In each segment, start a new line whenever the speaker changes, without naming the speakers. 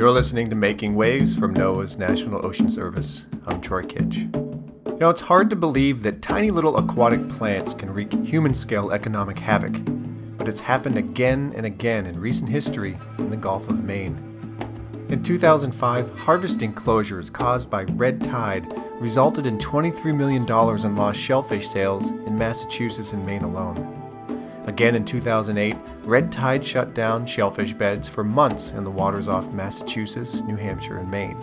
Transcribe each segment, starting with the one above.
You're listening to Making Waves from NOAA's National Ocean Service. I'm Troy Kitch. You know, it's hard to believe that tiny little aquatic plants can wreak human scale economic havoc, but it's happened again and again in recent history in the Gulf of Maine. In 2005, harvesting closures caused by red tide resulted in $23 million in lost shellfish sales in Massachusetts and Maine alone. Again in 2008, red tide shut down shellfish beds for months in the waters off Massachusetts, New Hampshire, and Maine.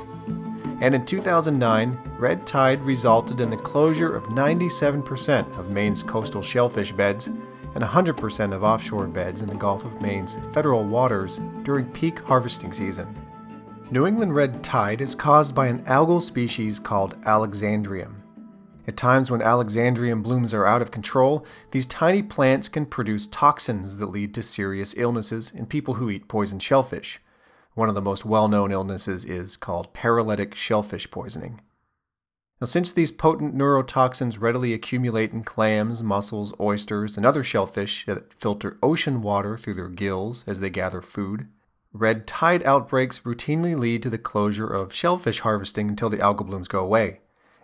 And in 2009, red tide resulted in the closure of 97% of Maine's coastal shellfish beds and 100% of offshore beds in the Gulf of Maine's federal waters during peak harvesting season. New England red tide is caused by an algal species called Alexandrium. At times when Alexandrium blooms are out of control, these tiny plants can produce toxins that lead to serious illnesses in people who eat poisoned shellfish. One of the most well known illnesses is called paralytic shellfish poisoning. Now, since these potent neurotoxins readily accumulate in clams, mussels, oysters, and other shellfish that filter ocean water through their gills as they gather food, red tide outbreaks routinely lead to the closure of shellfish harvesting until the algal blooms go away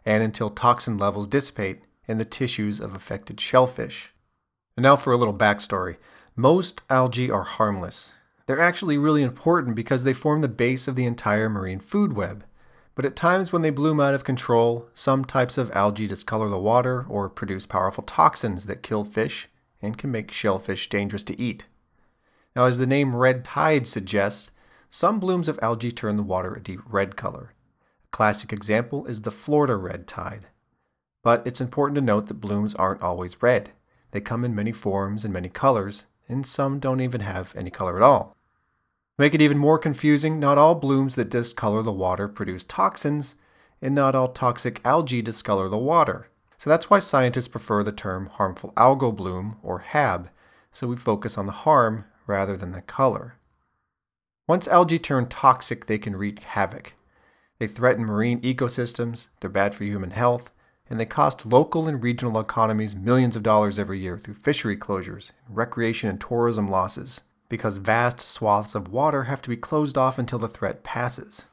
and until toxin levels dissipate in the tissues of affected shellfish. And now for a little backstory. Most algae are harmless. They're actually really important because they form the base of the entire marine food web. But at times when they bloom out of control, some types of algae discolor the water or produce powerful toxins that kill fish and can make shellfish dangerous to eat. Now, as the name red tide suggests, some blooms of algae turn the water a deep red color. Classic example is the Florida red tide. But it's important to note that blooms aren't always red. They come in many forms and many colors, and some don't even have any color at all. To make it even more confusing, not all blooms that discolor the water produce toxins, and not all toxic algae discolor the water. So that's why scientists prefer the term harmful algal bloom, or HAB, so we focus on the harm rather than the color. Once algae turn toxic, they can wreak havoc. They threaten marine ecosystems, they're bad for human health, and they cost local and regional economies millions of dollars every year through fishery closures, recreation and tourism losses, because vast swaths of water have to be closed off until the threat passes.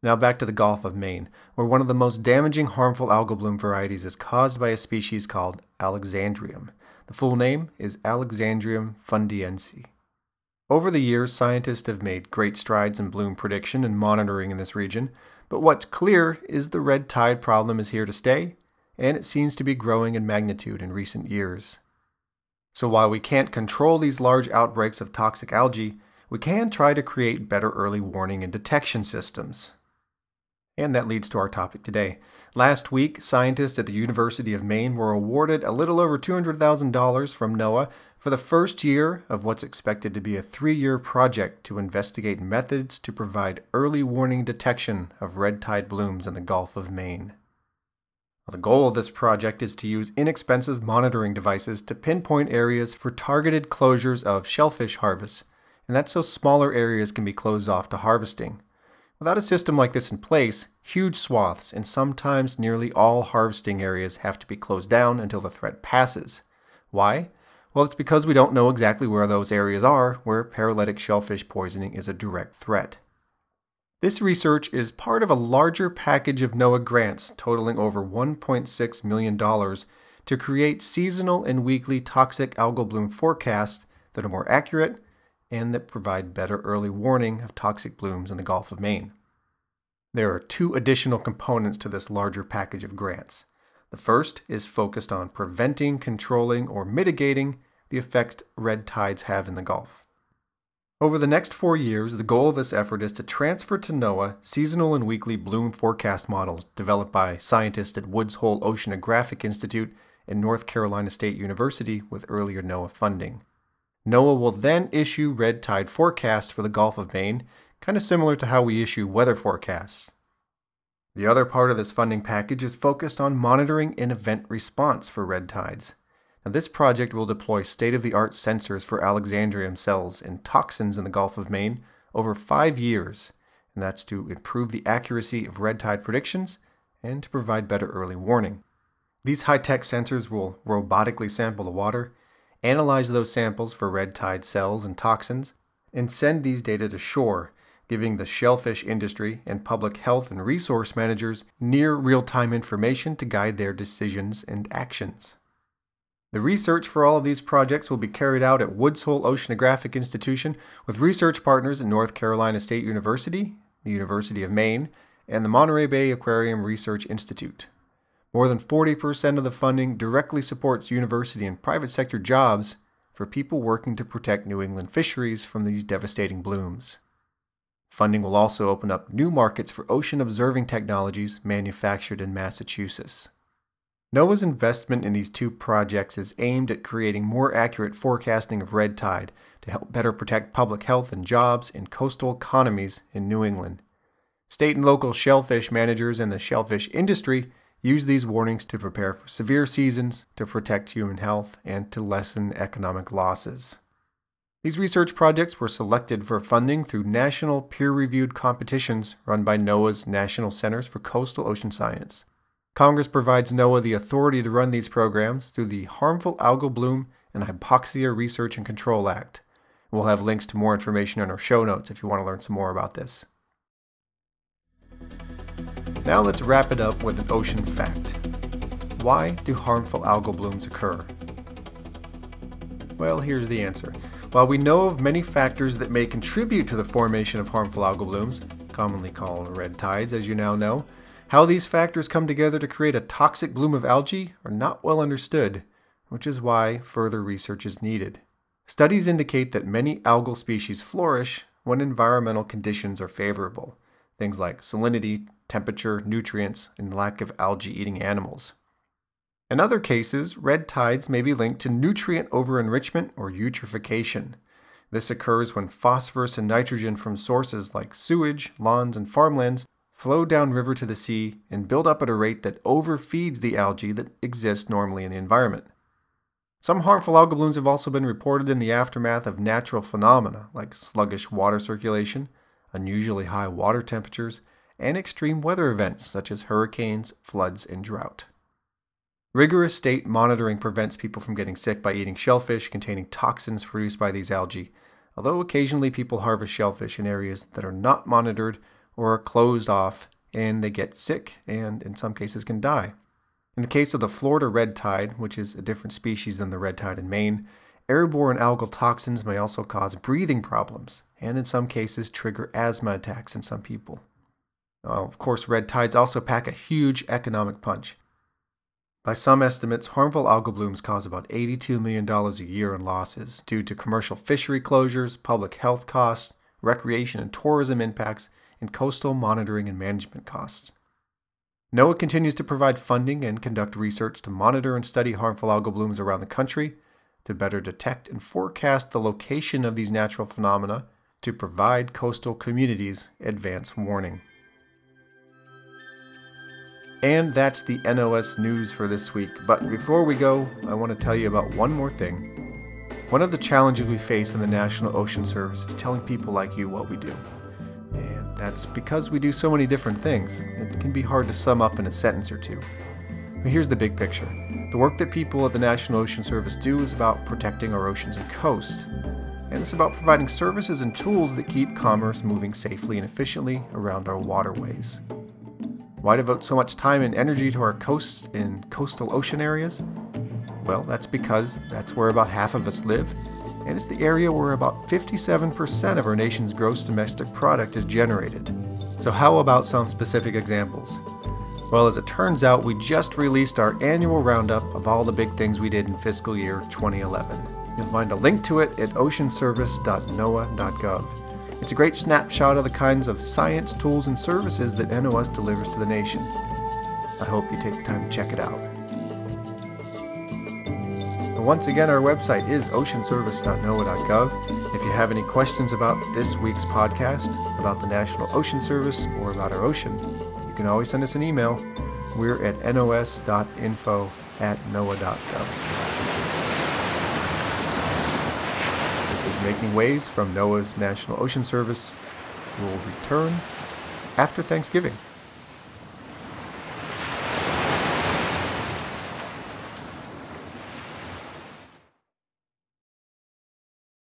Now back to the Gulf of Maine, where one of the most damaging harmful algal bloom varieties is caused by a species called Alexandrium. The full name is Alexandrium fundyense. Over the years, scientists have made great strides in bloom prediction and monitoring in this region, but what's clear is the red tide problem is here to stay, and it seems to be growing in magnitude in recent years. So while we can't control these large outbreaks of toxic algae, we can try to create better early warning and detection systems. And that leads to our topic today. Last week, scientists at the University of Maine were awarded a little over $200,000 from NOAA for the first year of what's expected to be a three year project to investigate methods to provide early warning detection of red tide blooms in the Gulf of Maine. The goal of this project is to use inexpensive monitoring devices to pinpoint areas for targeted closures of shellfish harvests, and that's so smaller areas can be closed off to harvesting. Without a system like this in place, huge swaths and sometimes nearly all harvesting areas have to be closed down until the threat passes. Why? Well, it's because we don't know exactly where those areas are where paralytic shellfish poisoning is a direct threat. This research is part of a larger package of NOAA grants totaling over $1.6 million to create seasonal and weekly toxic algal bloom forecasts that are more accurate and that provide better early warning of toxic blooms in the Gulf of Maine. There are two additional components to this larger package of grants. The first is focused on preventing, controlling, or mitigating the effects red tides have in the Gulf. Over the next four years, the goal of this effort is to transfer to NOAA seasonal and weekly bloom forecast models developed by scientists at Woods Hole Oceanographic Institute and North Carolina State University with earlier NOAA funding. NOAA will then issue red tide forecasts for the Gulf of Maine, kind of similar to how we issue weather forecasts. The other part of this funding package is focused on monitoring and event response for red tides. Now, this project will deploy state of the art sensors for Alexandrium cells and toxins in the Gulf of Maine over five years, and that's to improve the accuracy of red tide predictions and to provide better early warning. These high tech sensors will robotically sample the water analyze those samples for red tide cells and toxins, and send these data to shore, giving the shellfish industry and public health and resource managers near real time information to guide their decisions and actions. The research for all of these projects will be carried out at Woods Hole Oceanographic Institution with research partners at North Carolina State University, the University of Maine, and the Monterey Bay Aquarium Research Institute. More than 40% of the funding directly supports university and private sector jobs for people working to protect New England fisheries from these devastating blooms. Funding will also open up new markets for ocean observing technologies manufactured in Massachusetts. NOAA's investment in these two projects is aimed at creating more accurate forecasting of red tide to help better protect public health and jobs in coastal economies in New England. State and local shellfish managers and the shellfish industry use these warnings to prepare for severe seasons, to protect human health, and to lessen economic losses. These research projects were selected for funding through national peer reviewed competitions run by NOAA's National Centers for Coastal Ocean Science. Congress provides NOAA the authority to run these programs through the Harmful Algal Bloom and Hypoxia Research and Control Act. We'll have links to more information in our show notes if you want to learn some more about this. Now let's wrap it up with an ocean fact. Why do harmful algal blooms occur? Well, here's the answer. While we know of many factors that may contribute to the formation of harmful algal blooms, commonly called red tides, as you now know, how these factors come together to create a toxic bloom of algae are not well understood, which is why further research is needed. Studies indicate that many algal species flourish when environmental conditions are favorable, things like salinity, temperature, nutrients, and lack of algae eating animals. In other cases, red tides may be linked to nutrient overenrichment or eutrophication. This occurs when phosphorus and nitrogen from sources like sewage, lawns, and farmlands flow downriver to the sea and build up at a rate that overfeeds the algae that exist normally in the environment. Some harmful algal blooms have also been reported in the aftermath of natural phenomena like sluggish water circulation, unusually high water temperatures, and extreme weather events such as hurricanes, floods, and drought. Rigorous state monitoring prevents people from getting sick by eating shellfish containing toxins produced by these algae, although occasionally people harvest shellfish in areas that are not monitored or are closed off and they get sick and in some cases can die. In the case of the Florida red tide, which is a different species than the red tide in Maine, airborne algal toxins may also cause breathing problems and in some cases trigger asthma attacks in some people. Of course, red tides also pack a huge economic punch. By some estimates, harmful algal blooms cause about $82 million a year in losses due to commercial fishery closures, public health costs, recreation and tourism impacts, and coastal monitoring and management costs. NOAA continues to provide funding and conduct research to monitor and study harmful algal blooms around the country, to better detect and forecast the location of these natural phenomena, to provide coastal communities advance warning. And that's the NOS news for this week. But before we go, I want to tell you about one more thing. One of the challenges we face in the National Ocean Service is telling people like you what we do. And that's because we do so many different things. It can be hard to sum up in a sentence or two. But here's the big picture. The work that people at the National Ocean Service do is about protecting our oceans and coast. And it's about providing services and tools that keep commerce moving safely and efficiently around our waterways. Why devote so much time and energy to our coasts and coastal ocean areas? Well, that's because that's where about half of us live, and it's the area where about 57% of our nation's gross domestic product is generated. So, how about some specific examples? Well, as it turns out, we just released our annual roundup of all the big things we did in fiscal year 2011. You'll find a link to it at oceanservice.noaa.gov. It's a great snapshot of the kinds of science, tools, and services that NOS delivers to the nation. I hope you take the time to check it out. And once again, our website is oceanservice.noaa.gov. If you have any questions about this week's podcast, about the National Ocean Service, or about our ocean, you can always send us an email. We're at nos.info at noaa.gov. This is Making Waves from NOAA's National Ocean Service we will return after Thanksgiving.